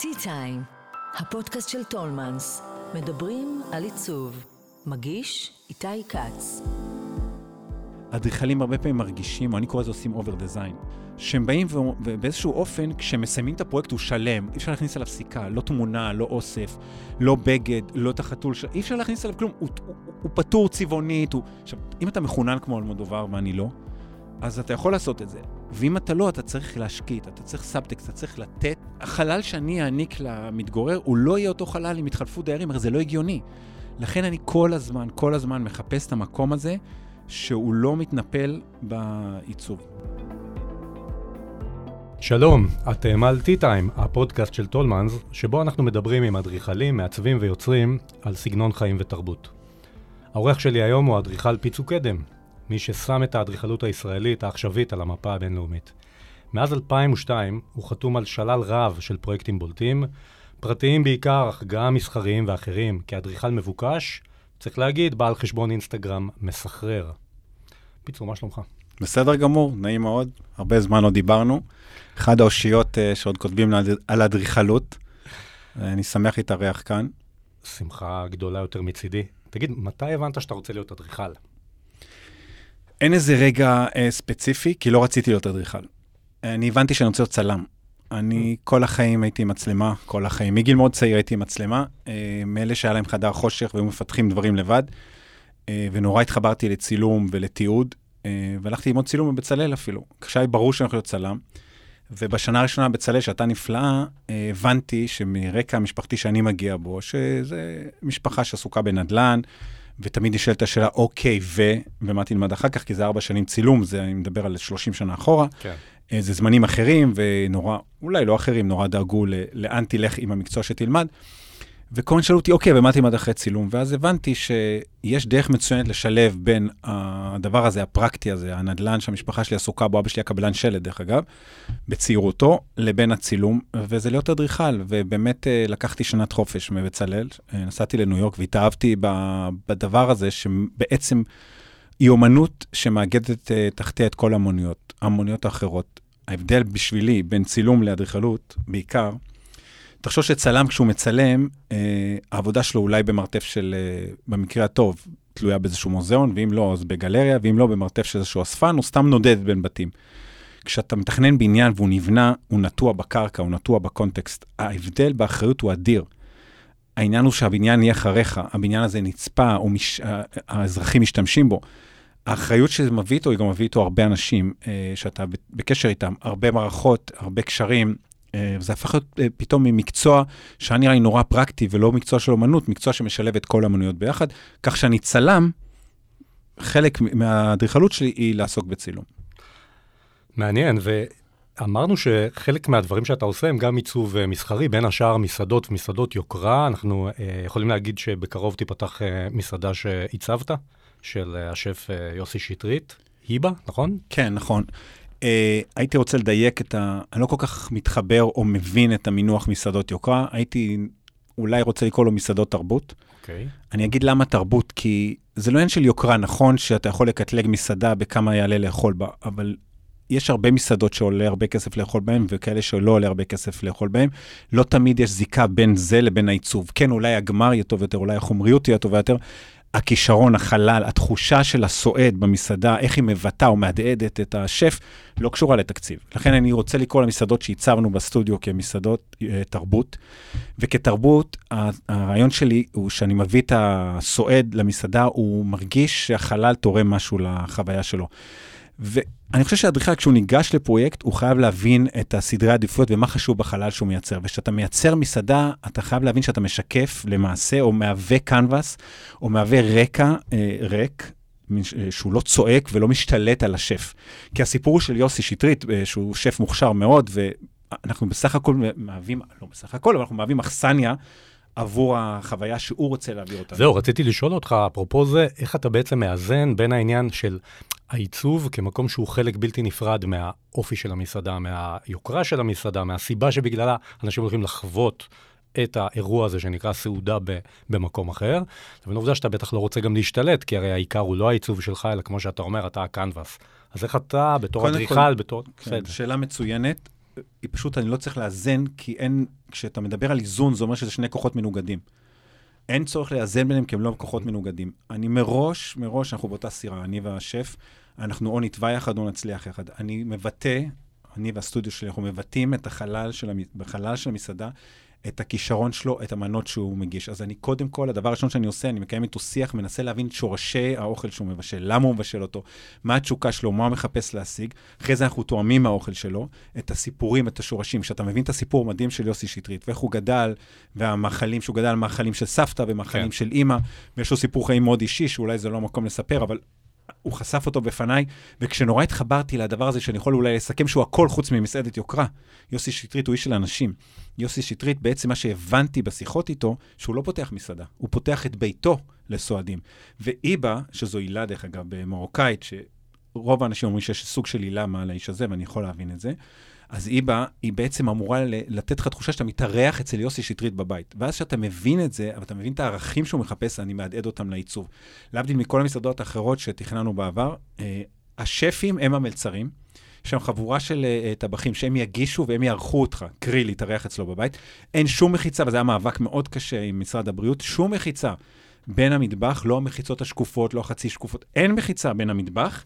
Tea Time, הפודקאסט של טולמנס. מדברים על עיצוב. מגיש איתי כץ. אדריכלים הרבה פעמים מרגישים, או אני קורא לזה עושים over design, שהם באים ובאיזשהו אופן, כשהם מסיימים את הפרויקט הוא שלם, אי אפשר להכניס עליו סיכה, לא תמונה, לא אוסף, לא בגד, לא את החתול, ש... אי אפשר להכניס עליו כלום, הוא, הוא, הוא פתור צבעונית, הוא... עכשיו, אם אתה מחונן כמו אלמודובר ואני לא, אז אתה יכול לעשות את זה. ואם אתה לא, אתה צריך להשקיט, אתה צריך סאבטקסט, אתה צריך לתת. החלל שאני אעניק למתגורר, הוא לא יהיה אותו חלל אם יתחלפו דיירים, הרי זה לא הגיוני. לכן אני כל הזמן, כל הזמן מחפש את המקום הזה, שהוא לא מתנפל בעיצוב. שלום, אתם על T-Time, הפודקאסט של טולמנס, שבו אנחנו מדברים עם אדריכלים, מעצבים ויוצרים על סגנון חיים ותרבות. האורח שלי היום הוא אדריכל פיצו קדם, מי ששם את האדריכלות הישראלית העכשווית על המפה הבינלאומית. מאז 2002 הוא חתום על שלל רב של פרויקטים בולטים, פרטיים בעיקר, אך גם מסחריים ואחרים. כאדריכל מבוקש, צריך להגיד, בעל חשבון אינסטגרם מסחרר. פיצור, מה שלומך? בסדר גמור, נעים מאוד. הרבה זמן לא דיברנו. אחד האושיות uh, שעוד כותבים על אדריכלות. אני שמח להתארח כאן. שמחה גדולה יותר מצידי. תגיד, מתי הבנת שאתה רוצה להיות אדריכל? אין איזה רגע uh, ספציפי, כי לא רציתי להיות אדריכל. אני הבנתי שאני רוצה להיות צלם. אני כל החיים הייתי עם מצלמה, כל החיים. מגיל מאוד צעיר הייתי עם מצלמה, uh, מאלה שהיה להם חדר חושך והיו מפתחים דברים לבד, uh, ונורא התחברתי לצילום ולתיעוד, uh, והלכתי ללמוד צילום בבצלאל אפילו. כשהיה ברור שאני הולך להיות צלם. ובשנה הראשונה בצלאל, שהייתה נפלאה, הבנתי שמרקע המשפחתי שאני מגיע בו, שזה משפחה שעסוקה בנדל"ן, ותמיד נשאלת השאלה, אוקיי, ו... ומה תלמד אחר כך? כי זה ארבע שנים צילום, זה, אני מדבר על 30 שנה אחורה. כן. זה זמנים אחרים, ונורא, אולי לא אחרים, נורא דאגו לאן תלך עם המקצוע שתלמד. וכל שאלו אותי, אוקיי, ומה תלמד אחרי צילום? ואז הבנתי שיש דרך מצוינת לשלב בין הדבר הזה, הפרקטי הזה, הנדל"ן שהמשפחה שלי עסוקה בו, אבא שלי היה קבלן שלד, דרך אגב, בצעירותו, לבין הצילום, וזה להיות אדריכל. ובאמת אה, לקחתי שנת חופש מבצלאל, אה, נסעתי לניו יורק והתאהבתי בדבר הזה, שבעצם היא אומנות שמאגדת אה, תחתיה את כל המוניות, המוניות האחרות. ההבדל בשבילי בין צילום לאדריכלות, בעיקר, תחשוב שצלם, כשהוא מצלם, אה, העבודה שלו אולי במרתף של, אה, במקרה הטוב, תלויה באיזשהו מוזיאון, ואם לא, אז בגלריה, ואם לא, במרתף של איזשהו אספן, הוא סתם נודד בין בתים. כשאתה מתכנן בניין והוא נבנה, הוא נטוע בקרקע, הוא נטוע בקונטקסט. ההבדל באחריות הוא אדיר. העניין הוא שהבניין יהיה אחריך, הבניין הזה נצפה, מש... האזרחים משתמשים בו. האחריות שזה מביא איתו, היא גם מביא איתו הרבה אנשים אה, שאתה בקשר איתם, הרבה מערכות, הרבה קשרים, אה, וזה הפך להיות אה, פתאום ממקצוע שהיה נראה לי נורא פרקטי ולא מקצוע של אומנות, מקצוע שמשלב את כל האמנויות ביחד, כך שאני צלם, חלק מהאדריכלות שלי היא לעסוק בצילום. מעניין, ואמרנו שחלק מהדברים שאתה עושה הם גם עיצוב אה, מסחרי, בין השאר מסעדות ומסעדות יוקרה. אנחנו יכולים להגיד שבקרוב תיפתח מסעדה שעיצבת, של השף יוסי שטרית, היבה, נכון? כן, נכון. אה, הייתי רוצה לדייק את ה... אני לא כל כך מתחבר או מבין את המינוח מסעדות יוקרה, הייתי אולי רוצה לקרוא לו מסעדות תרבות. אוקיי. Okay. אני אגיד למה תרבות, כי זה לא עניין של יוקרה, נכון שאתה יכול לקטלג מסעדה בכמה יעלה לאכול בה, אבל יש הרבה מסעדות שעולה הרבה כסף לאכול בהן, וכאלה שלא עולה הרבה כסף לאכול בהן. לא תמיד יש זיקה בין זה לבין העיצוב. כן, אולי הגמר יהיה טוב יותר, אולי החומריות תהיה טובה יותר, הכישרון, החלל, התחושה של הסועד במסעדה, איך היא מבטאה או מהדהדת את השף, לא קשורה לתקציב. לכן אני רוצה לקרוא למסעדות שהצבנו בסטודיו כמסעדות אה, תרבות, וכתרבות, הרעיון שלי הוא שאני מביא את הסועד למסעדה, הוא מרגיש שהחלל תורם משהו לחוויה שלו. ואני חושב שהאדריכל, כשהוא ניגש לפרויקט, הוא חייב להבין את הסדרי העדיפויות ומה חשוב בחלל שהוא מייצר. וכשאתה מייצר מסעדה, אתה חייב להבין שאתה משקף למעשה, או מהווה קנבס, או מהווה רקע אה, ריק, אה, שהוא לא צועק ולא משתלט על השף. כי הסיפור של יוסי שטרית, אה, שהוא שף מוכשר מאוד, ואנחנו בסך הכל מהווים, לא בסך הכל, אבל אנחנו מהווים אכסניה עבור החוויה שהוא רוצה להעביר אותה. זהו, רציתי לשאול אותך, אפרופו זה, איך אתה בעצם מאזן בין העניין של העיצוב כמקום שהוא חלק בלתי נפרד מהאופי של המסעדה, מהיוקרה של המסעדה, מהסיבה שבגללה אנשים הולכים לחוות את האירוע הזה שנקרא סעודה ב- במקום אחר. לבין עובדה שאתה בטח לא רוצה גם להשתלט, כי הרי העיקר הוא לא העיצוב שלך, אלא כמו שאתה אומר, אתה הקנבס. אז איך אתה, בתור אדריכל, בתור... כן, בסדר. שאלה מצוינת. היא פשוט, אני לא צריך לאזן, כי אין, כשאתה מדבר על איזון, זה אומר שזה שני כוחות מנוגדים. אין צורך לאזן ביניהם כי הם לא כוחות מנוגדים. אני מראש, מראש, אנחנו באותה סירה, אני והשף, אנחנו או נתבע יחד או נצליח יחד. אני מבטא, אני והסטודיו שלי, אנחנו מבטאים את החלל של, המ... בחלל של המסעדה, את הכישרון שלו, את המנות שהוא מגיש. אז אני קודם כל, הדבר הראשון שאני עושה, אני מקיים איתו שיח, מנסה להבין שורשי האוכל שהוא מבשל, למה הוא מבשל אותו, מה התשוקה שלו, מה הוא מחפש להשיג. אחרי זה אנחנו תואמים מהאוכל שלו, את הסיפורים, את השורשים. כשאתה מבין את הסיפור המדהים של יוסי שטרית, ואיך הוא גדל, והמאכלים, שהוא גדל מאכלים של סבתא ומאכלים כן. של אימא, ויש לו סיפור חיים מאוד אישי, שאולי זה לא המקום לספר, אבל הוא חשף אותו בפניי, וכשנורא התחברתי לדבר הזה, שאני יכול אולי לסכם שהוא הכל חוץ ממסעדת יוקרה, יוסי שטרית הוא איש של אנשים. יוסי שטרית, בעצם מה שהבנתי בשיחות איתו, שהוא לא פותח מסעדה, הוא פותח את ביתו לסועדים. ואיבה, שזו הילה, דרך אגב, במרוקאית, שרוב האנשים אומרים שיש סוג של הילה מעל האיש הזה, ואני יכול להבין את זה. אז היא באה, היא בעצם אמורה לתת לך תחושה שאתה מתארח אצל יוסי שטרית בבית. ואז כשאתה מבין את זה, אבל אתה מבין את הערכים שהוא מחפש, אני מהדהד אותם לעיצוב. להבדיל מכל המסעדות האחרות שתכננו בעבר, אה, השפים הם המלצרים. יש שם חבורה של uh, טבחים שהם יגישו והם יערכו אותך, קרי להתארח אצלו בבית. אין שום מחיצה, וזה היה מאבק מאוד קשה עם משרד הבריאות, שום מחיצה בין המטבח, לא המחיצות השקופות, לא החצי שקופות, אין מחיצה בין המטבח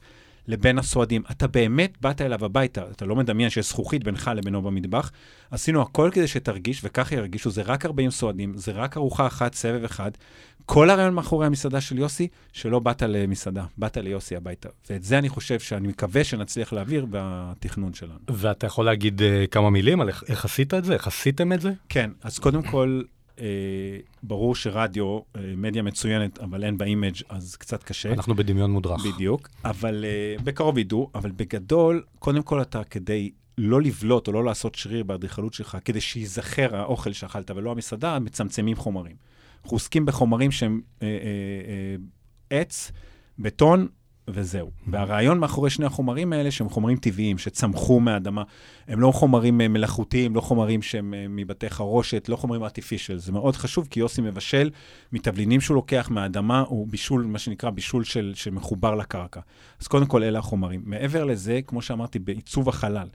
לבין הסועדים. אתה באמת באת אליו הביתה, אתה לא מדמיין שיש זכוכית בינך לבינו במטבח. עשינו הכל כדי שתרגיש, וככה ירגישו, זה רק 40 סועדים, זה רק ארוחה אחת, סבב אחד. כל הרעיון מאחורי המסעדה של יוסי, שלא באת למסעדה, באת ליוסי הביתה. ואת זה אני חושב שאני מקווה שנצליח להעביר בתכנון שלנו. ואתה יכול להגיד אה, כמה מילים על איך, איך עשית את זה? איך עשיתם את זה? כן, אז קודם כל, אה, ברור שרדיו, אה, מדיה מצוינת, אבל אין בה image אז קצת קשה. אנחנו בדמיון מודרך. בדיוק, אבל אה, בקרוב ידעו, אבל בגדול, קודם כל אתה כדי לא לבלוט או לא לעשות שריר באדריכלות שלך, כדי שייזכר האוכל שאכלת ולא המסעדה, מצמצמים חומרים. אנחנו עוסקים בחומרים שהם אה, אה, אה, עץ, בטון, וזהו. והרעיון מאחורי שני החומרים האלה, שהם חומרים טבעיים, שצמחו מהאדמה, הם לא חומרים אה, מלאכותיים, לא חומרים שהם אה, מבתי חרושת, לא חומרים artificial. זה מאוד חשוב, כי יוסי מבשל מתבלינים שהוא לוקח מהאדמה, הוא בישול, מה שנקרא בישול של, שמחובר לקרקע. אז קודם כל, אלה החומרים. מעבר לזה, כמו שאמרתי, בעיצוב החלל,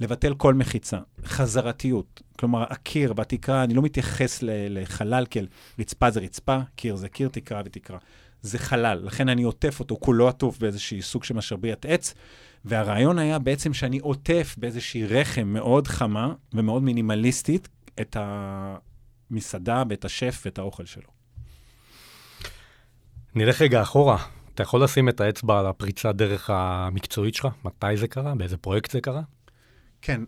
לבטל כל מחיצה, חזרתיות. כלומר, הקיר בתקרה, אני לא מתייחס לחלל כאל רצפה זה רצפה, קיר זה קיר, תקרה ותקרה. זה חלל, לכן אני עוטף אותו כולו עטוף באיזשהי סוג של משרביית עץ, והרעיון היה בעצם שאני עוטף באיזושהי רחם מאוד חמה ומאוד מינימליסטית את המסעדה ואת השף ואת האוכל שלו. נלך רגע אחורה. אתה יכול לשים את האצבע על הפריצת דרך המקצועית שלך? מתי זה קרה? באיזה פרויקט זה קרה? כן,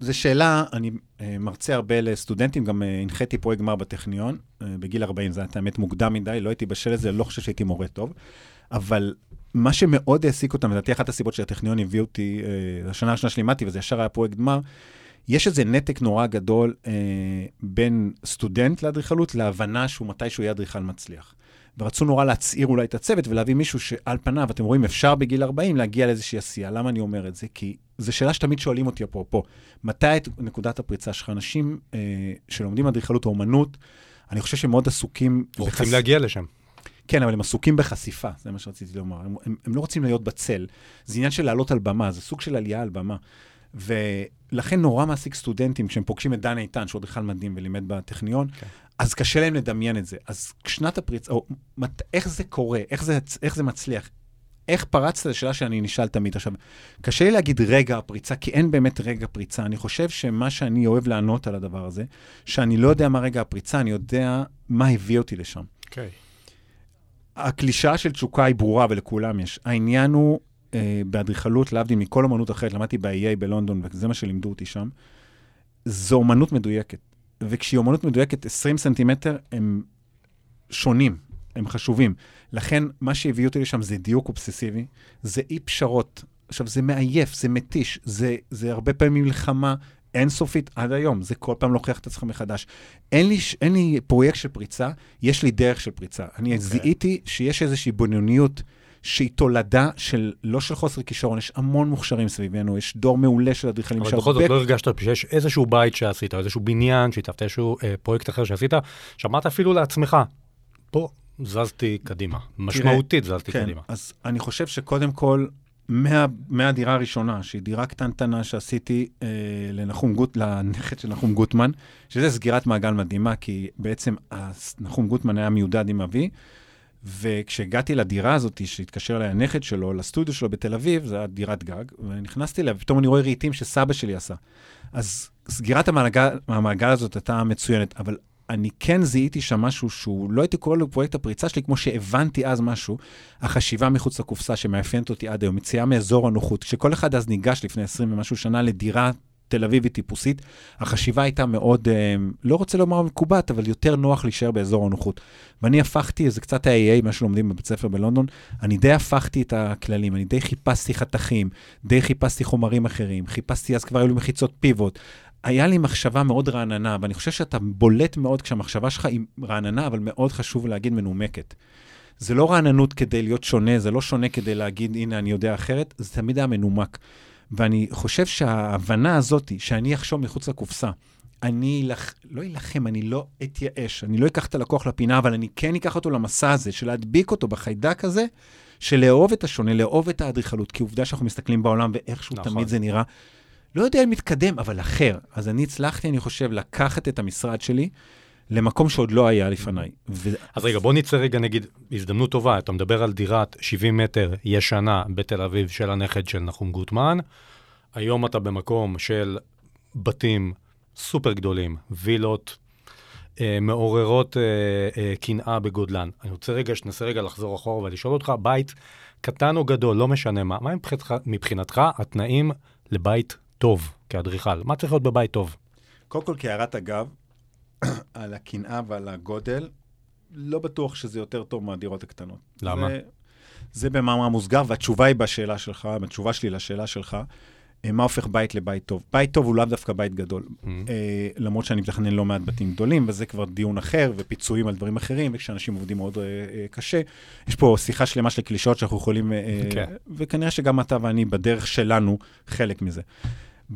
זו שאלה, אני אה, מרצה הרבה לסטודנטים, גם אה, הנחיתי פרויקט גמר בטכניון, אה, בגיל 40, זה היה האמת מוקדם מדי, לא הייתי בשל לזה, לא חושב שהייתי מורה טוב, אבל מה שמאוד העסיק אותם, לדעתי אחת הסיבות שהטכניון הביא אותי, השנה הראשונה שלימדתי, וזה ישר היה פרויקט גמר, יש איזה נתק נורא גדול אה, בין סטודנט לאדריכלות להבנה שהוא מתישהו יהיה אדריכל מצליח. ורצו נורא להצעיר אולי את הצוות ולהביא מישהו שעל פניו, אתם רואים, אפשר בגיל 40 להגיע לאיזושהי עשייה. למה אני אומר את זה? כי זו שאלה שתמיד שואלים אותי אפרופו. מתי את נקודת הפריצה שלך? אנשים אה, שלומדים אדריכלות או אומנות, אני חושב שהם מאוד עסוקים... רוצים בחש... להגיע לשם. כן, אבל הם עסוקים בחשיפה, זה מה שרציתי לומר. הם, הם, הם לא רוצים להיות בצל. זה עניין של לעלות על במה, זה סוג של עלייה על במה. ולכן נורא מעסיק סטודנטים כשהם פוגשים את דן איתן, שהוא אדריכל מדהים ולימד בטכניון, כן. אז קשה להם לדמיין את זה. אז שנת הפריצה, או מת, איך זה קורה, איך זה, איך זה מצליח, איך פרצת לשאלה שאני נשאל תמיד. עכשיו, קשה לי להגיד רגע הפריצה, כי אין באמת רגע פריצה. אני חושב שמה שאני אוהב לענות על הדבר הזה, שאני לא יודע מה רגע הפריצה, אני יודע מה הביא אותי לשם. אוקיי. Okay. הקלישאה של תשוקה היא ברורה ולכולם יש. העניין הוא, אה, באדריכלות, להבדיל מכל אמנות אחרת, למדתי ב-EA בלונדון, וזה מה שלימדו אותי שם, זו אמנות מדויקת. וכשהיא אמנות מדויקת, 20 סנטימטר הם שונים, הם חשובים. לכן, מה שהביא אותי לשם זה דיוק אובססיבי, זה אי פשרות. עכשיו, זה מעייף, זה מתיש, זה, זה הרבה פעמים מלחמה אינסופית עד היום, זה כל פעם לוקח את עצמך מחדש. אין לי, אין לי פרויקט של פריצה, יש לי דרך של פריצה. אני okay. אוקיי. זיהיתי שיש איזושהי בניוניות. שהיא תולדה של, לא של חוסר כישרון, יש המון מוכשרים סביבנו, יש דור מעולה של אדריכלים. אבל בכל זאת לא הרגשת שיש איזשהו בית שעשית, איזשהו בניין שהצבת, איזשהו אה, פרויקט אחר שעשית, שאמרת אפילו לעצמך, פה זזתי קדימה, משמעותית זזתי כן, קדימה. אז אני חושב שקודם כל, מה, מהדירה הראשונה, שהיא דירה קטנטנה שעשיתי אה, לנחום גוט, לנכד של נחום גוטמן, שזה סגירת מעגל מדהימה, כי בעצם נחום גוטמן היה מיודד עם אבי, וכשהגעתי לדירה הזאת, שהתקשר אליי הנכד שלו, לסטודיו שלו בתל אביב, זו הייתה דירת גג, ונכנסתי אליה, ופתאום אני רואה רהיטים שסבא שלי עשה. אז סגירת המעגל, המעגל הזאת הייתה מצוינת, אבל אני כן זיהיתי שם משהו שהוא, לא הייתי קורא לו פרויקט הפריצה שלי, כמו שהבנתי אז משהו, החשיבה מחוץ לקופסה שמאפיינת אותי עד היום, יציאה מאזור הנוחות. כשכל אחד אז ניגש לפני 20 ומשהו שנה לדירה תל אביבית טיפוסית, החשיבה הייתה מאוד, אה, לא רוצה לומר מקובעת, אבל יותר נוח להישאר באזור הנוחות. ואני הפכתי, זה קצת ה-AA, מה שלומדים בבית ספר בלונדון, אני די הפכתי את הכללים, אני די חיפשתי חתכים, די חיפשתי חומרים אחרים, חיפשתי, אז כבר היו לי מחיצות פיבוט. היה לי מחשבה מאוד רעננה, ואני חושב שאתה בולט מאוד כשהמחשבה שלך היא רעננה, אבל מאוד חשוב להגיד מנומקת. זה לא רעננות כדי להיות שונה, זה לא שונה כדי להגיד, הנה, אני יודע אחרת, זה תמיד היה מנומק. ואני חושב שההבנה הזאת, שאני אחשוב מחוץ לקופסה, אני אלח... לא אלחם, אני לא אתייאש, אני לא אקח את הלקוח לפינה, אבל אני כן אקח אותו למסע הזה, של להדביק אותו בחיידק הזה, של לאהוב את השונה, לאהוב את האדריכלות, כי עובדה שאנחנו מסתכלים בעולם ואיכשהו נכון. תמיד זה נראה, לא יודע אם מתקדם, אבל אחר. אז אני הצלחתי, אני חושב, לקחת את המשרד שלי למקום שעוד לא היה לפניי. ו... אז רגע, בוא נצא רגע, נגיד, הזדמנות טובה, אתה מדבר על דירת 70 מטר ישנה בתל אביב של הנכד של נחום גוטמן, היום אתה במקום של בתים סופר גדולים, וילות אה, מעוררות אה, אה, קנאה בגודלן. אני רוצה רגע, שננסה רגע לחזור אחורה ולשאול אותך, בית קטן או גדול, לא משנה מה, מה מבחינתך, מבחינתך התנאים לבית טוב כאדריכל? מה צריך להיות בבית טוב? קודם כל, כהערת אגב, על הקנאה ועל הגודל, לא בטוח שזה יותר טוב מהדירות הקטנות. למה? זה, זה במאמר מוסגר, והתשובה היא בשאלה שלך, בתשובה שלי לשאלה שלך, אה, מה הופך בית לבית טוב. בית טוב הוא לאו דווקא בית גדול, mm-hmm. אה, למרות שאני מתכנן לא מעט בתים גדולים, וזה כבר דיון אחר, ופיצויים על דברים אחרים, וכשאנשים עובדים מאוד אה, אה, קשה. יש פה שיחה שלמה של קלישאות שאנחנו יכולים, אה, okay. כן. וכנראה שגם אתה ואני בדרך שלנו חלק מזה.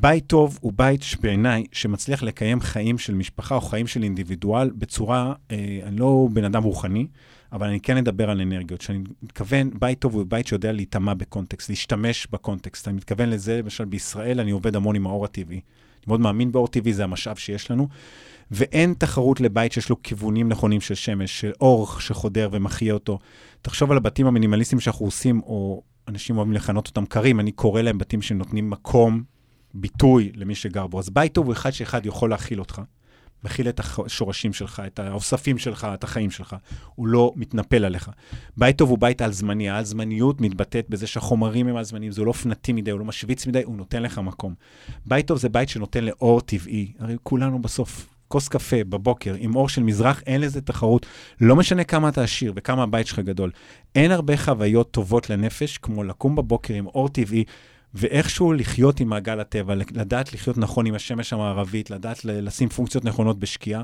בית טוב הוא בית שבעיניי, שמצליח לקיים חיים של משפחה או חיים של אינדיבידואל בצורה, אה, אני לא בן אדם רוחני, אבל אני כן אדבר על אנרגיות. שאני מתכוון, בית טוב הוא בית שיודע להיטמע בקונטקסט, להשתמש בקונטקסט. אני מתכוון לזה, למשל בישראל אני עובד המון עם האור הטבעי. אני מאוד מאמין באור טבעי, זה המשאב שיש לנו. ואין תחרות לבית שיש לו כיוונים נכונים של שמש, של אור שחודר ומחיה אותו. תחשוב על הבתים המינימליסטיים שאנחנו עושים, או אנשים אוהבים לכנות אותם קרים, אני קורא להם בתים שנותנים מקום ביטוי למי שגר בו. אז בית טוב הוא אחד שאחד יכול להכיל אותך, מכיל את השורשים שלך, את האוספים שלך, את החיים שלך. הוא לא מתנפל עליך. בית טוב הוא בית על-זמני. העל-זמניות מתבטאת בזה שהחומרים הם על-זמניים, זה לא אופנתי מדי, הוא לא משוויץ מדי, הוא נותן לך מקום. בית טוב זה בית שנותן לאור טבעי. הרי כולנו בסוף כוס קפה בבוקר עם אור של מזרח, אין לזה תחרות. לא משנה כמה אתה עשיר וכמה הבית שלך גדול. אין הרבה חוויות טובות לנפש כמו לקום בבוקר עם אור טבעי ואיכשהו לחיות עם מעגל הטבע, לדעת לחיות נכון עם השמש המערבית, לדעת לשים פונקציות נכונות בשקיעה,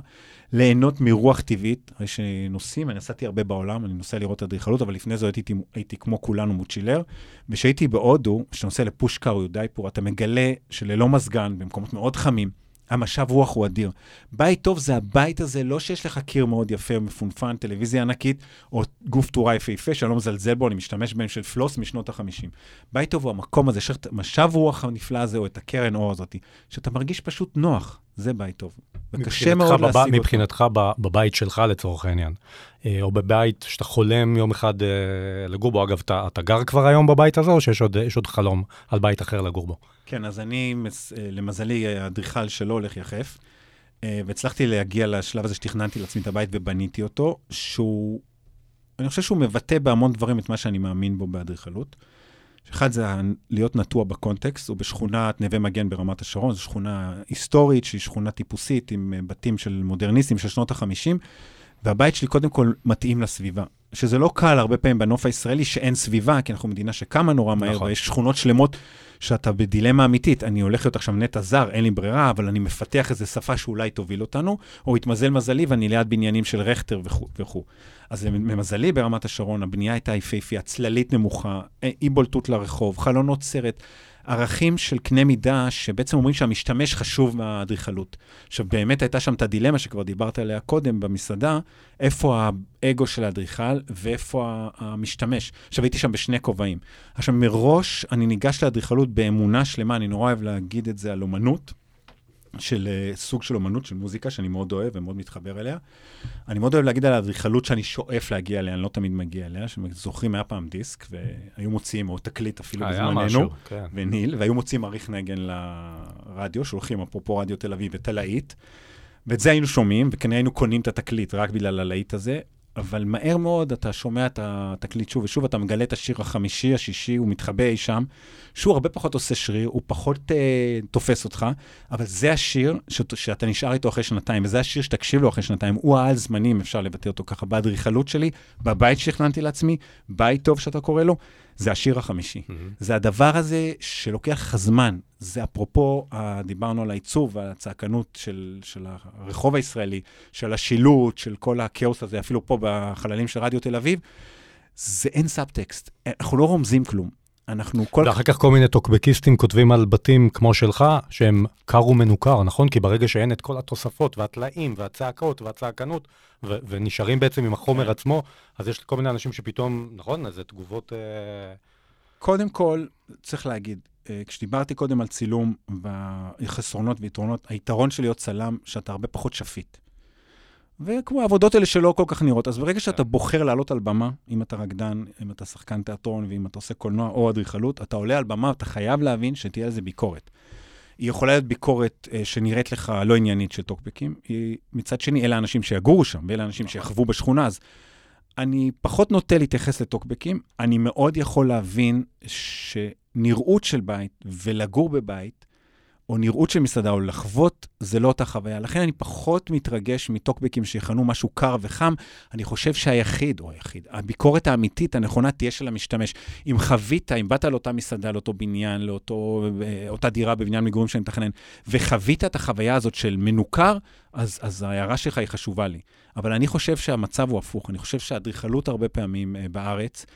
ליהנות מרוח טבעית. הרי שנוסעים, אני נסעתי הרבה בעולם, אני נוסע לראות אדריכלות, אבל לפני זה הייתי, הייתי כמו כולנו מוצ'ילר. וכשהייתי בהודו, כשנוסע לפושקר או יודאיפור, אתה מגלה שללא מזגן, במקומות מאוד חמים, המשב רוח הוא אדיר. בית טוב זה הבית הזה, לא שיש לך קיר מאוד יפה ומפונפן, טלוויזיה ענקית, או גוף תאורה יפהפה, שאני לא מזלזל בו, אני משתמש בהם של פלוס משנות ה-50. בית טוב הוא המקום הזה, שיש את המשב רוח הנפלא הזה, או את הקרן אור הזאתי, שאתה מרגיש פשוט נוח, זה בית טוב. וקשה מאוד בב... להשיג מבחינתך אותו. בבית שלך לצורך העניין, אה, או בבית שאתה חולם יום אחד אה, לגור בו, אגב, אתה, אתה גר כבר היום בבית הזה, או שיש עוד, עוד חלום על בית אחר לגור בו? כן, אז אני, אה, למזלי, אדריכל שלא הולך יחף, אה, והצלחתי להגיע לשלב הזה שתכננתי לעצמי את הבית ובניתי אותו, שהוא, אני חושב שהוא מבטא בהמון דברים את מה שאני מאמין בו באדריכלות. אחד זה להיות נטוע בקונטקסט, הוא בשכונת נווה מגן ברמת השרון, זו שכונה היסטורית, שהיא שכונה טיפוסית עם אה, בתים של מודרניסטים של שנות ה-50, והבית שלי קודם כל מתאים לסביבה. שזה לא קל הרבה פעמים בנוף הישראלי שאין סביבה, כי אנחנו מדינה שקמה נורא מהר, נכון. ויש שכונות שלמות שאתה בדילמה אמיתית. אני הולך להיות עכשיו נטע זר, אין לי ברירה, אבל אני מפתח איזו שפה שאולי תוביל אותנו, או התמזל מזלי ואני ליד בניינים של רכטר וכו'. אז למזלי ברמת השרון, הבנייה הייתה יפהפייה, צללית נמוכה, אי בולטות לרחוב, חלונות סרט. ערכים של קנה מידה, שבעצם אומרים שהמשתמש חשוב מהאדריכלות. עכשיו, באמת הייתה שם את הדילמה שכבר דיברת עליה קודם במסעדה, איפה האגו של האדריכל ואיפה המשתמש. עכשיו, הייתי שם בשני כובעים. עכשיו, מראש אני ניגש לאדריכלות באמונה שלמה, אני נורא אוהב להגיד את זה על אומנות. של uh, סוג של אומנות, של מוזיקה, שאני מאוד אוהב ומאוד מתחבר אליה. אני מאוד אוהב להגיד על האדריכלות שאני שואף להגיע אליה, אני לא תמיד מגיע אליה, שזוכרים, היה פעם דיסק, והיו מוציאים, או תקליט אפילו בזמננו, כן. וניל, והיו מוציאים עריך נגן לרדיו, שולחים אפרופו רדיו תל אביב את הלהיט, ואת זה היינו שומעים, וכנראה היינו קונים את התקליט רק בגלל הלהיט הזה, אבל מהר מאוד אתה שומע את התקליט שוב ושוב, אתה מגלה את השיר החמישי, השישי, הוא מתחבא אי שם, שהוא הרבה פחות עושה שריר, הוא פחות אה, תופס אותך, אבל זה השיר ש- שאתה נשאר איתו אחרי שנתיים, וזה השיר שתקשיב לו אחרי שנתיים, הוא העל זמנים, אפשר לבטא אותו ככה, באדריכלות שלי, בבית שהכננתי לעצמי, בית טוב שאתה קורא לו, זה השיר החמישי. Mm-hmm. זה הדבר הזה שלוקח לך זמן. זה אפרופו, דיברנו על העיצוב ועל הצעקנות של, של הרחוב הישראלי, של השילוט, של כל הכאוס הזה, אפילו פה בחללים של רדיו תל אביב, זה אין סאבטקסט. אנחנו לא רומזים כלום. אנחנו כל... ואחר כך כל מיני טוקבקיסטים כותבים על בתים כמו שלך, שהם קר ומנוכר, נכון? כי ברגע שאין את כל התוספות והטלאים והצעקות והצעקנות, ו- ונשארים בעצם עם החומר כן. עצמו, אז יש כל מיני אנשים שפתאום, נכון? אז זה תגובות... אה... קודם כל, צריך להגיד, אה, כשדיברתי קודם על צילום וחסרונות ויתרונות, היתרון של להיות צלם, שאתה הרבה פחות שפיט. וכמו העבודות האלה שלא כל כך נראות. אז ברגע שאתה בוחר לעלות על במה, אם אתה רקדן, אם אתה שחקן תיאטרון ואם אתה עושה קולנוע או אדריכלות, אתה עולה על במה, אתה חייב להבין שתהיה לזה ביקורת. היא יכולה להיות ביקורת אה, שנראית לך לא עניינית של טוקבקים. היא, מצד שני, אלה האנשים שיגורו שם, ואלה האנשים נכון. שיחוו בשכונה, אז אני פחות נוטה להתייחס לטוקבקים. אני מאוד יכול להבין שנראות של בית ולגור בבית, או נראות של מסעדה, או לחוות, זה לא אותה חוויה. לכן אני פחות מתרגש מטוקבקים שיכנו משהו קר וחם. אני חושב שהיחיד, או היחיד, הביקורת האמיתית, הנכונה, תהיה של המשתמש. אם חווית, אם באת לאותה מסעדה, לאותו בניין, לאותה דירה בבניין מגורים שאני מתכנן, וחווית את החוויה הזאת של מנוכר, אז, אז ההערה שלך היא חשובה לי. אבל אני חושב שהמצב הוא הפוך. אני חושב שהאדריכלות הרבה פעמים אה, בארץ,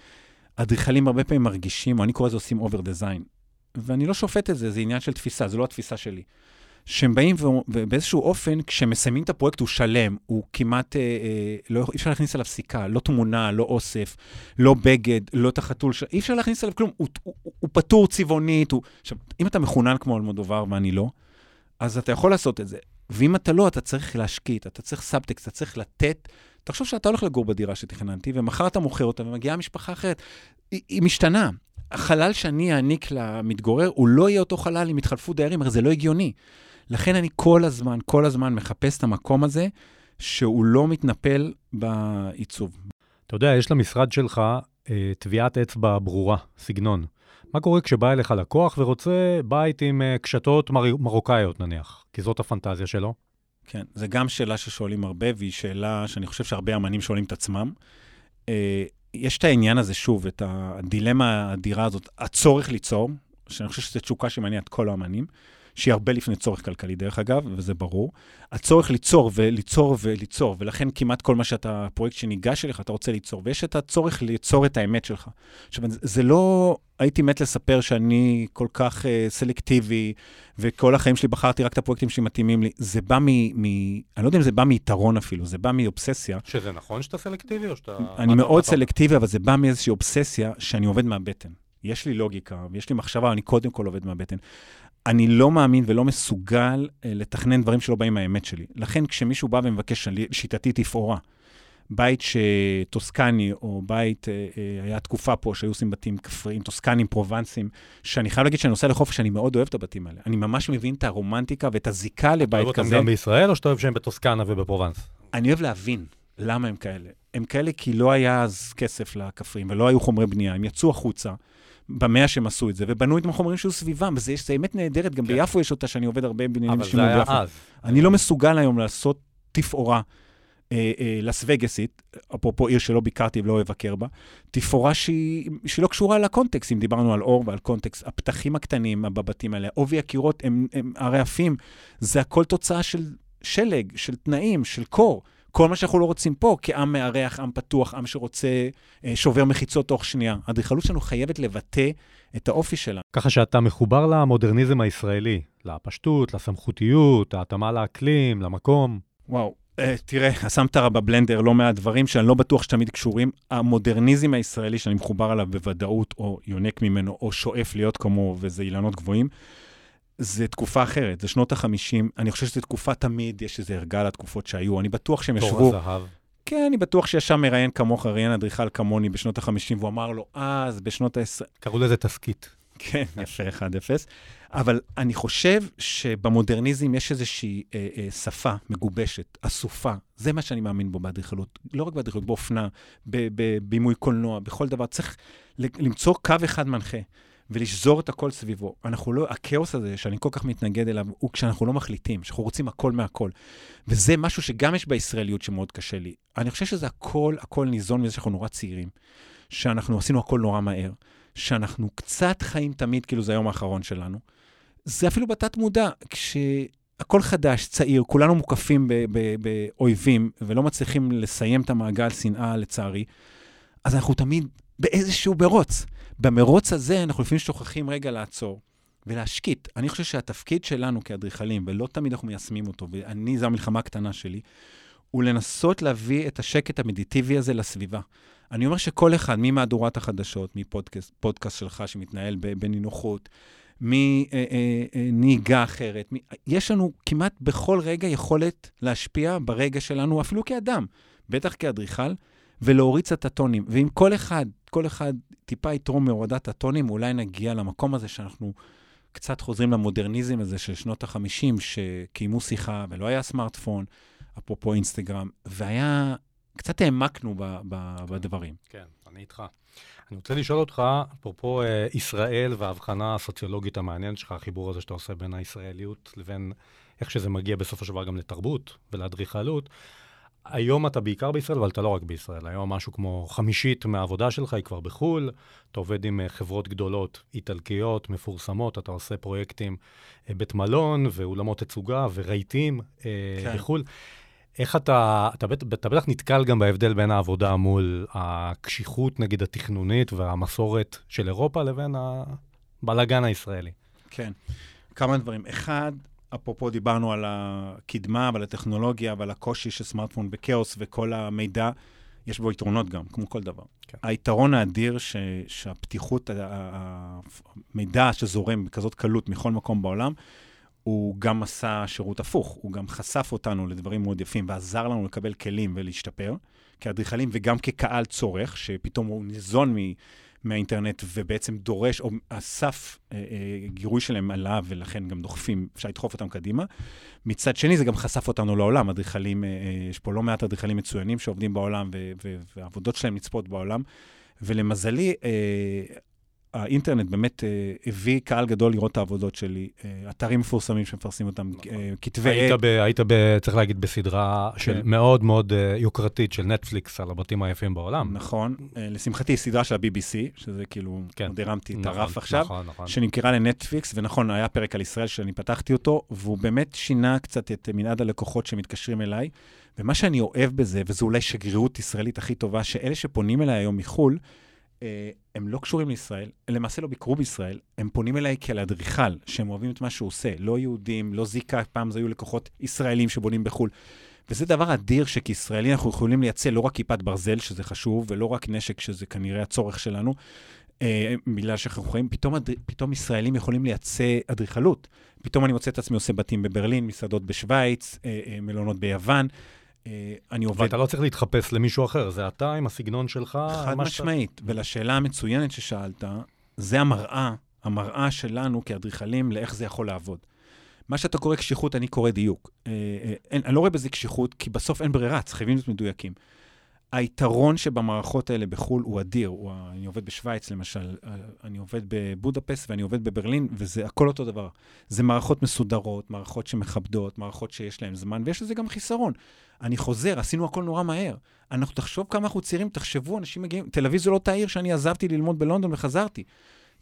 אדריכלים הרבה פעמים מרגישים, או אני קורא לזה עושים over design. ואני לא שופט את זה, זה עניין של תפיסה, זו לא התפיסה שלי. שהם באים ובאיזשהו אופן, כשמסיימים את הפרויקט הוא שלם, הוא כמעט, אה, אה, לא, אי אפשר להכניס עליו סיכה, לא תמונה, לא אוסף, לא בגד, לא את החתול, ש... אי אפשר להכניס עליו כלום, הוא, הוא, הוא, הוא פתור צבעונית. הוא... עכשיו, אם אתה מחונן כמו אלמודובר ואני לא, אז אתה יכול לעשות את זה. ואם אתה לא, אתה צריך להשקיט, אתה צריך סאבטקסט, אתה צריך לתת. תחשוב שאתה הולך לגור בדירה שתכננתי, ומחר אתה מוכר אותה ומגיעה משפחה אחרת. היא, היא משתנה. החלל שאני אעניק למתגורר, הוא לא יהיה אותו חלל אם יתחלפו דיירים, הרי זה לא הגיוני. לכן אני כל הזמן, כל הזמן מחפש את המקום הזה, שהוא לא מתנפל בעיצוב. אתה יודע, יש למשרד שלך אה, טביעת אצבע ברורה, סגנון. מה קורה כשבא אליך לקוח ורוצה בית עם אה, קשתות מר... מרוקאיות נניח? כי זאת הפנטזיה שלו. כן, זו גם שאלה ששואלים הרבה, והיא שאלה שאני חושב שהרבה אמנים שואלים את עצמם. אה, יש את העניין הזה, שוב, את הדילמה האדירה הזאת, הצורך ליצור, שאני חושב שזו תשוקה שמניעה את כל האמנים, שהיא הרבה לפני צורך כלכלי, דרך אגב, וזה ברור. הצורך ליצור וליצור וליצור, ולכן כמעט כל מה שאתה, פרויקט שניגש אליך, אתה רוצה ליצור, ויש את הצורך ליצור את האמת שלך. עכשיו, זה לא, הייתי מת לספר שאני כל כך uh, סלקטיבי, וכל החיים שלי בחרתי רק את הפרויקטים שמתאימים לי. זה בא מ... מ אני לא יודע אם זה בא מיתרון אפילו, זה בא מאובססיה. שזה נכון שאתה סלקטיבי או שאתה... אני מאוד סלקטיבי, אבל זה בא מאיזושהי אובססיה שאני עובד מהבטן. יש לי לוגיקה, ויש לי מחשבה, אני קודם כל עובד מהבטן. אני לא מאמין ולא מסוגל uh, לתכנן דברים שלא באים מהאמת שלי. לכן כשמישהו בא ומבקש שיטתי תפאורה, בית שטוסקני, או בית, uh, uh, היה תקופה פה שהיו עושים בתים כפריים, טוסקנים, פרובנסים, שאני חייב להגיד שאני נוסע לחופש, אני מאוד אוהב את הבתים האלה. אני ממש מבין את הרומנטיקה ואת הזיקה לבית כזה. אתה אוהב אותם גם בישראל, או שאתה אוהב שהם בטוסקנה ובפרובנס? אני אוהב להבין למה הם כאלה. הם כאלה כי לא היה אז כסף לכפריים ולא היו חומרי בנייה, הם יצאו החוצה. במאה שהם עשו את זה, ובנו את החומרים שהיו סביבם, וזה יש, זה אמת נהדרת, גם כן. ביפו יש אותה, שאני עובד הרבה בבניינים של ביפו. אבל זה היה אז. אני לא מסוגל היום לעשות תפאורה. אה, אה, לס וגאסית, אפרופו עיר שלא ביקרתי ולא אבקר בה, תפאורה שהיא, שהיא לא קשורה לקונטקסט, אם דיברנו על אור ועל קונטקסט. הפתחים הקטנים בבתים האלה, עובי הקירות הם, הם הרעפים, זה הכל תוצאה של שלג, של תנאים, של קור. כל מה שאנחנו לא רוצים פה, כעם מארח, עם פתוח, עם שרוצה, אה, שובר מחיצות תוך שנייה. האדריכלות שלנו חייבת לבטא את האופי שלה. ככה שאתה מחובר למודרניזם הישראלי, לפשטות, לסמכותיות, ההתאמה לאקלים, למקום. וואו, אה, תראה, שמת בבלנדר לא מעט דברים שאני לא בטוח שתמיד קשורים. המודרניזם הישראלי שאני מחובר אליו בוודאות, או יונק ממנו, או שואף להיות כמו, וזה אילנות גבוהים, זה תקופה אחרת, זה שנות ה-50. אני חושב שזו תקופה תמיד, יש איזה ערגה לתקופות שהיו. אני בטוח שהם ישבו... תור הזהב. כן, אני בטוח שישב מראיין כמוך, ראיין אדריכל כמוני בשנות ה-50, והוא אמר לו, אז, בשנות ה-20... קראו לזה תסכית. כן, יפה, 1-0. אבל אני חושב שבמודרניזם יש איזושהי אה, אה, שפה מגובשת, אסופה. זה מה שאני מאמין בו באדריכלות. לא רק באדריכלות, באופנה, בבימוי קולנוע, בכל דבר. צריך למצוא קו אחד מנחה. ולשזור את הכל סביבו. אנחנו לא, הכאוס הזה שאני כל כך מתנגד אליו, הוא כשאנחנו לא מחליטים, שאנחנו רוצים הכל מהכל. וזה משהו שגם יש בישראליות שמאוד קשה לי. אני חושב שזה הכל, הכל ניזון מזה שאנחנו נורא צעירים, שאנחנו עשינו הכל נורא מהר, שאנחנו קצת חיים תמיד כאילו זה היום האחרון שלנו. זה אפילו בתת מודע, כשהכול חדש, צעיר, כולנו מוקפים באויבים ולא מצליחים לסיים את המעגל שנאה, לצערי, אז אנחנו תמיד באיזשהו מרוץ. במרוץ הזה אנחנו לפעמים שוכחים רגע לעצור ולהשקיט. אני חושב שהתפקיד שלנו כאדריכלים, ולא תמיד אנחנו מיישמים אותו, ואני, זו המלחמה הקטנה שלי, הוא לנסות להביא את השקט המדיטיבי הזה לסביבה. אני אומר שכל אחד, ממהדורת החדשות, מפודקאסט שלך שמתנהל בנינוחות, מנהיגה אחרת. יש לנו כמעט בכל רגע יכולת להשפיע ברגע שלנו, אפילו כאדם, בטח כאדריכל, ולהוריד קצת את הטונים. ואם כל אחד, כל אחד טיפה יתרום מהורדת הטונים, אולי נגיע למקום הזה שאנחנו קצת חוזרים למודרניזם הזה של שנות ה-50, שקיימו שיחה ולא היה סמארטפון, אפרופו אינסטגרם, והיה, קצת העמקנו ב, ב, בדברים. כן, אני איתך. אני רוצה לשאול אותך, אפרופו אה, ישראל וההבחנה הסוציולוגית המעניינת שלך, החיבור הזה שאתה עושה בין הישראליות לבין איך שזה מגיע בסופו של דבר גם לתרבות ולאדריכלות. היום אתה בעיקר בישראל, אבל אתה לא רק בישראל. היום משהו כמו חמישית מהעבודה שלך היא כבר בחו"ל. אתה עובד עם אה, חברות גדולות, איטלקיות, מפורסמות, אתה עושה פרויקטים אה, בית מלון ואולמות תצוגה ורהיטים אה, כן. בחו"ל. איך אתה, אתה, אתה, אתה בטח נתקל גם בהבדל בין העבודה מול הקשיחות, נגיד, התכנונית והמסורת של אירופה לבין הבלאגן הישראלי. כן, כמה דברים. אחד, אפרופו דיברנו על הקדמה ועל הטכנולוגיה ועל הקושי של סמארטפון בכאוס וכל המידע, יש בו יתרונות גם, כמו כל דבר. כן. היתרון האדיר ש, שהפתיחות, המידע שזורם בכזאת קלות מכל מקום בעולם, הוא גם עשה שירות הפוך, הוא גם חשף אותנו לדברים מאוד יפים ועזר לנו לקבל כלים ולהשתפר כאדריכלים וגם כקהל צורך, שפתאום הוא ניזון מ... מהאינטרנט ובעצם דורש, או הסף אה, אה, גירוי שלהם עלה ולכן גם דוחפים, אפשר לדחוף אותם קדימה. מצד שני, זה גם חשף אותנו לעולם. אדריכלים, אה, אה, יש פה לא מעט אדריכלים מצוינים שעובדים בעולם והעבודות שלהם נצפות בעולם. ולמזלי, אה, האינטרנט באמת אה, הביא קהל גדול לראות את העבודות שלי, אה, אתרים מפורסמים שמפרסמים אותם, נכון. אה, כתבי היית. ב, היית, ב, צריך להגיד, בסדרה כן. של מאוד מאוד יוקרתית של נטפליקס על הבתים היפים בעולם. נכון. לשמחתי, סדרה של ה-BBC, שזה כאילו, כן. עוד הרמתי נכון, את הרף עכשיו, נכון, נכון. שנמכרה לנטפליקס, ונכון, היה פרק על ישראל שאני פתחתי אותו, והוא באמת שינה קצת את מנעד הלקוחות שמתקשרים אליי. ומה שאני אוהב בזה, וזו אולי שגרירות ישראלית הכי טובה, שאלה שפונים אליי היום מחו"ל, הם לא קשורים לישראל, הם למעשה לא ביקרו בישראל, הם פונים אליי כאל אדריכל, שהם אוהבים את מה שהוא עושה, לא יהודים, לא זיקה, פעם זה היו לקוחות ישראלים שבונים בחו"ל. וזה דבר אדיר שכישראלים אנחנו יכולים לייצא לא רק כיפת ברזל, שזה חשוב, ולא רק נשק, שזה כנראה הצורך שלנו, אה, בגלל שאנחנו יכולים, פתאום, פתאום ישראלים יכולים לייצא אדריכלות. פתאום אני מוצא את עצמי עושה בתים בברלין, מסעדות בשוויץ, אה, אה, מלונות ביוון. אה, אני עובד... ואתה לא צריך להתחפש למישהו אחר, זה אתה עם הסגנון שלך. חד משמעית. שאתה... ולשאלה המצוינת ששאלת, זה המראה, המראה שלנו כאדריכלים לאיך זה יכול לעבוד. מה שאתה קורא קשיחות, אני קורא דיוק. אה, אה, אין, אני לא רואה בזה קשיחות, כי בסוף אין ברירה, צריכים להיות מדויקים. היתרון שבמערכות האלה בחו"ל הוא אדיר. הוא, אני עובד בשוויץ, למשל, אני עובד בבודפסט ואני עובד בברלין, וזה הכל אותו דבר. זה מערכות מסודרות, מערכות שמכבדות, מערכות שיש להן זמן, ויש לזה גם חיסרון. אני חוזר, עשינו הכל נורא מהר. אנחנו, תחשוב כמה אנחנו צעירים, תחשבו, אנשים מגיעים, תל אביב זו לא אותה עיר שאני עזבתי ללמוד בלונדון וחזרתי.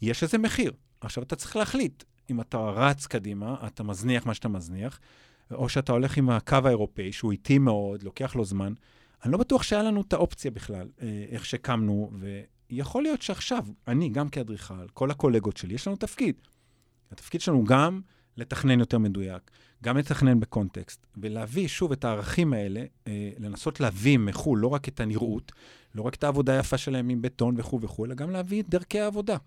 יש לזה מחיר. עכשיו אתה צריך להחליט, אם אתה רץ קדימה, אתה מזניח מה שאתה מזניח, או שאתה הולך עם הקו האירופאי, שהוא איטי מאוד, לוקח לו זמן. אני לא בטוח שהיה לנו את האופציה בכלל, אה, איך שקמנו, ויכול להיות שעכשיו, אני, גם כאדריכל, כל הקולגות שלי, יש לנו תפקיד. התפקיד שלנו גם לתכנן יותר מדויק, גם לתכנן בקונטקסט, ולהביא שוב את הערכים האלה, אה, לנסות להביא מחו"ל לא רק את הנראות, לא רק את העבודה היפה שלהם עם בטון וכו' וכו', אלא גם להביא את דרכי העבודה.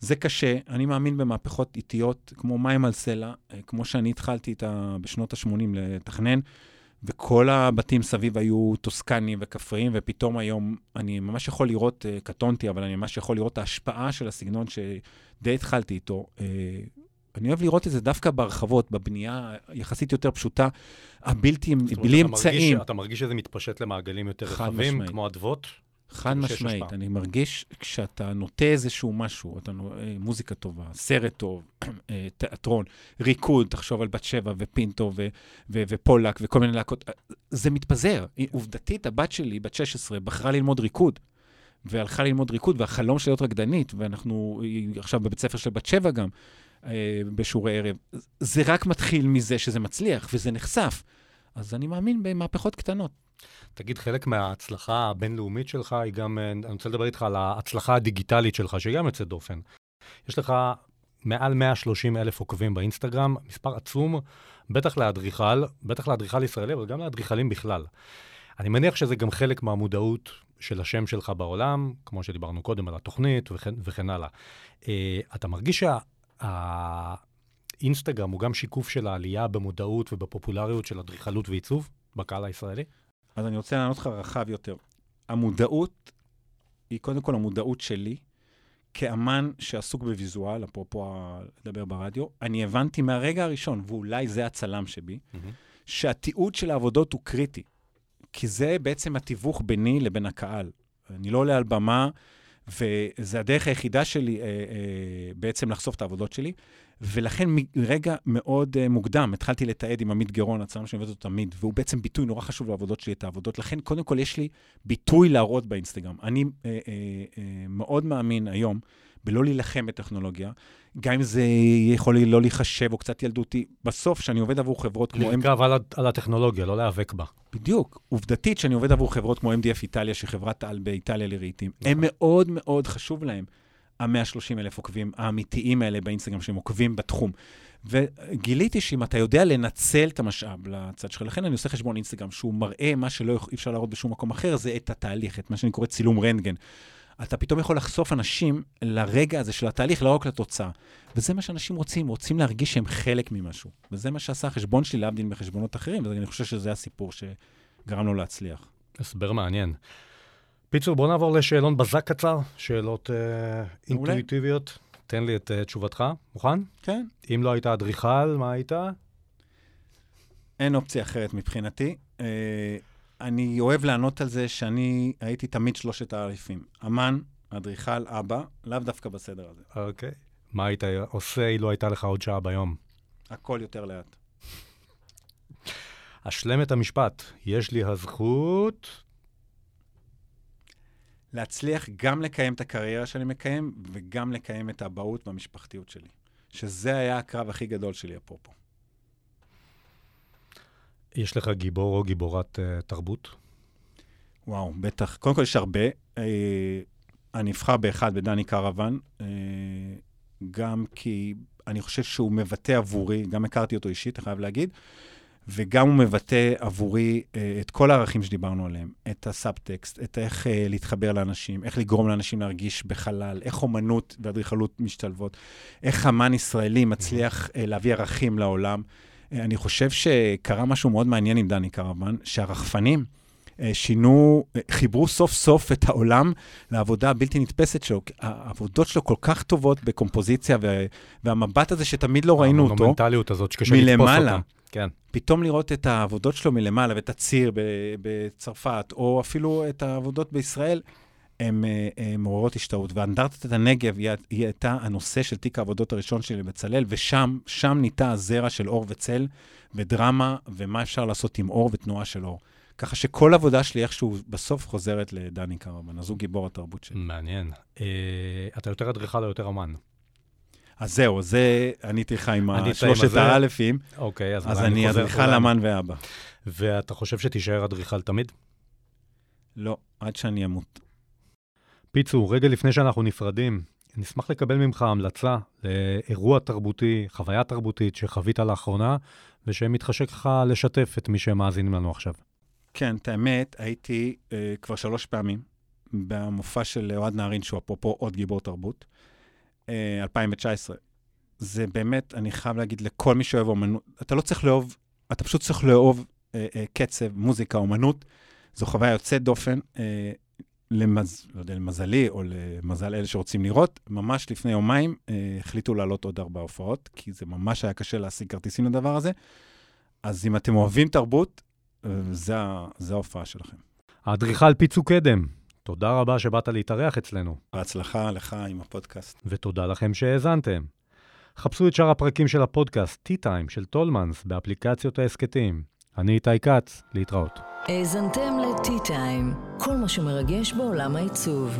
זה קשה, אני מאמין במהפכות איטיות, כמו מים על סלע, אה, כמו שאני התחלתי איתה בשנות ה-80 לתכנן, וכל הבתים סביב היו טוסקניים וכפריים, ופתאום היום אני ממש יכול לראות, אה, קטונתי, אבל אני ממש יכול לראות את ההשפעה של הסגנון שדי התחלתי איתו. אה, אני אוהב לראות את זה דווקא בהרחבות, בבנייה יחסית יותר פשוטה, הבלתי, בלי אמצעים. אתה מרגיש שזה מתפשט למעגלים יותר רחבים, כמו אדוות? חד משמעית. אני מרגיש כשאתה נוטה איזשהו משהו, אתה נו, אה, מוזיקה טובה, סרט טוב, אה, תיאטרון, ריקוד, תחשוב על בת שבע ופינטו ו- ו- ופולק וכל מיני להקות, אה, זה מתפזר. עובדתית, הבת שלי, בת 16, בחרה ללמוד ריקוד. והלכה ללמוד ריקוד, והחלום שלה להיות רקדנית, ואנחנו עכשיו בבית ספר של בת שבע גם, בשיעורי ערב. זה רק מתחיל מזה שזה מצליח וזה נחשף. אז אני מאמין במהפכות קטנות. תגיד, חלק מההצלחה הבינלאומית שלך היא גם, אה, אני רוצה לדבר איתך על ההצלחה הדיגיטלית שלך, שהיא גם יוצאת דופן. יש לך מעל 130 אלף עוקבים באינסטגרם, מספר עצום, בטח לאדריכל, בטח לאדריכל ישראלי, אבל גם לאדריכלים בכלל. אני מניח שזה גם חלק מהמודעות של השם שלך בעולם, כמו שדיברנו קודם על התוכנית וכן, וכן הלאה. Uh, אתה מרגיש שהאינסטגרם הוא גם שיקוף של העלייה במודעות ובפופולריות של אדריכלות ועיצוב בקהל הישראלי? אז אני רוצה לענות לך רחב יותר. המודעות היא קודם כל המודעות שלי, כאמן שעסוק בוויזואל, אפרופו לדבר ברדיו, אני הבנתי מהרגע הראשון, ואולי זה הצלם שבי, mm-hmm. שהתיעוד של העבודות הוא קריטי. כי זה בעצם התיווך ביני לבין הקהל. אני לא עולה על במה, וזה הדרך היחידה שלי אה, אה, בעצם לחשוף את העבודות שלי. ולכן מרגע מאוד uh, מוקדם התחלתי לתעד עם עמית גרון, הצלם שאני עובד אותו תמיד, והוא בעצם ביטוי נורא חשוב לעבודות שלי, את העבודות. לכן, קודם כל, יש לי ביטוי להראות באינסטגרם. אני uh, uh, uh, מאוד מאמין היום בלא להילחם בטכנולוגיה, גם אם זה יכול לא להיחשב או קצת ילדותי. בסוף, כשאני עובד עבור חברות כמו... לרכב על, על הטכנולוגיה, לא להיאבק בה. בדיוק. עובדתית, שאני עובד עבור חברות כמו MDF איטליה, שחברת על באיטליה לרהיטים, נכון. הם מאוד מאוד חשוב להם. ה-130 אלף עוקבים האמיתיים האלה באינסטגרם, שהם עוקבים בתחום. וגיליתי שאם אתה יודע לנצל את המשאב לצד שלך, לכן אני עושה חשבון אינסטגרם, שהוא מראה מה שלא אי אפשר להראות בשום מקום אחר, זה את התהליך, את מה שאני קורא צילום רנטגן. אתה פתאום יכול לחשוף אנשים לרגע הזה של התהליך, לא רק לתוצאה. וזה מה שאנשים רוצים, רוצים להרגיש שהם חלק ממשהו. וזה מה שעשה החשבון שלי, להבדיל מחשבונות אחרים, ואני חושב שזה הסיפור שגרם לו להצליח. הסבר מעניין. פיצור, בוא נעבור לשאלון בזק קצר, שאלות uh, אינטואיטיביות. תן לי את uh, תשובתך, מוכן? כן. אם לא היית אדריכל, מה היית? אין אופציה אחרת מבחינתי. Uh, אני אוהב לענות על זה שאני הייתי תמיד שלושת העריפים. אמן, אדריכל, אבא, לאו דווקא בסדר הזה. אוקיי. Okay. מה היית עושה אילו הייתה לך עוד שעה ביום? הכל יותר לאט. אשלם את המשפט. יש לי הזכות להצליח גם לקיים את הקריירה שאני מקיים, וגם לקיים את האבהות והמשפחתיות שלי. שזה היה הקרב הכי גדול שלי, אפרופו. יש לך גיבור או גיבורת uh, תרבות? וואו, בטח. קודם כל יש הרבה. Uh, אני אבחר באחד, בדני קרוון, uh, גם כי אני חושב שהוא מבטא עבורי, גם הכרתי אותו אישית, אני חייב להגיד, וגם הוא מבטא עבורי אה, את כל הערכים שדיברנו עליהם, את הסאבטקסט, את איך אה, להתחבר לאנשים, איך לגרום לאנשים להרגיש בחלל, איך אומנות ואדריכלות משתלבות, איך אמן ישראלי מצליח אה, להביא ערכים לעולם. אני חושב שקרה משהו מאוד מעניין עם דני קרוון, שהרחפנים שינו, חיברו סוף סוף את העולם לעבודה הבלתי נתפסת שלו. העבודות שלו כל כך טובות בקומפוזיציה, והמבט הזה שתמיד לא ראינו אותו, המונומנטליות הזאת שקשה לתפוס אותה. כן. פתאום לראות את העבודות שלו מלמעלה ואת הציר בצרפת, או אפילו את העבודות בישראל, הן אה, מעוררות השתאות. ואנדרטת הנגב היא, היא הייתה הנושא של תיק העבודות הראשון שלי בצלאל, ושם, שם ניטע הזרע של אור וצל, ודרמה, ומה אפשר לעשות עם אור ותנועה של אור. ככה שכל עבודה שלי איכשהו בסוף חוזרת לדני קרמן, אז הוא גיבור התרבות שלי. מעניין. אה, אתה יותר אדריכל או יותר אמן? אז זהו, זה עניתי לך עם הזה. האלפים, אוקיי, אז, אז אני אדריכל אמן ואבא. ואתה חושב שתישאר אדריכל תמיד? לא, עד שאני אמות. פיצו, רגע לפני שאנחנו נפרדים, נשמח לקבל ממך המלצה לאירוע תרבותי, חוויה תרבותית שחווית לאחרונה, ושמתחשק לך לשתף את מי שמאזינים לנו עכשיו. כן, את האמת, הייתי אה, כבר שלוש פעמים במופע של אוהד נהרין, שהוא אפרופו עוד גיבור תרבות, אה, 2019. זה באמת, אני חייב להגיד לכל מי שאוהב אומנות, אתה לא צריך לאהוב, אתה פשוט צריך לאהוב אה, אה, קצב, מוזיקה, אומנות. זו חוויה יוצאת דופן. אה, למז... לא יודע, למזלי או למזל אלה שרוצים לראות, ממש לפני יומיים אה, החליטו לעלות עוד ארבע הופעות, כי זה ממש היה קשה להשיג כרטיסים לדבר הזה. אז אם אתם אוהבים תרבות, זה, ה- זה ההופעה שלכם. האדריכל פיצו קדם, תודה רבה שבאת להתארח אצלנו, בהצלחה לך עם הפודקאסט. ותודה לכם שהאזנתם. חפשו את שאר הפרקים של הפודקאסט, T-Time של טולמנס, באפליקציות ההסכתים. אני איתי כץ, להתראות. האזנתם ל-T-Time, כל מה שמרגש בעולם העיצוב.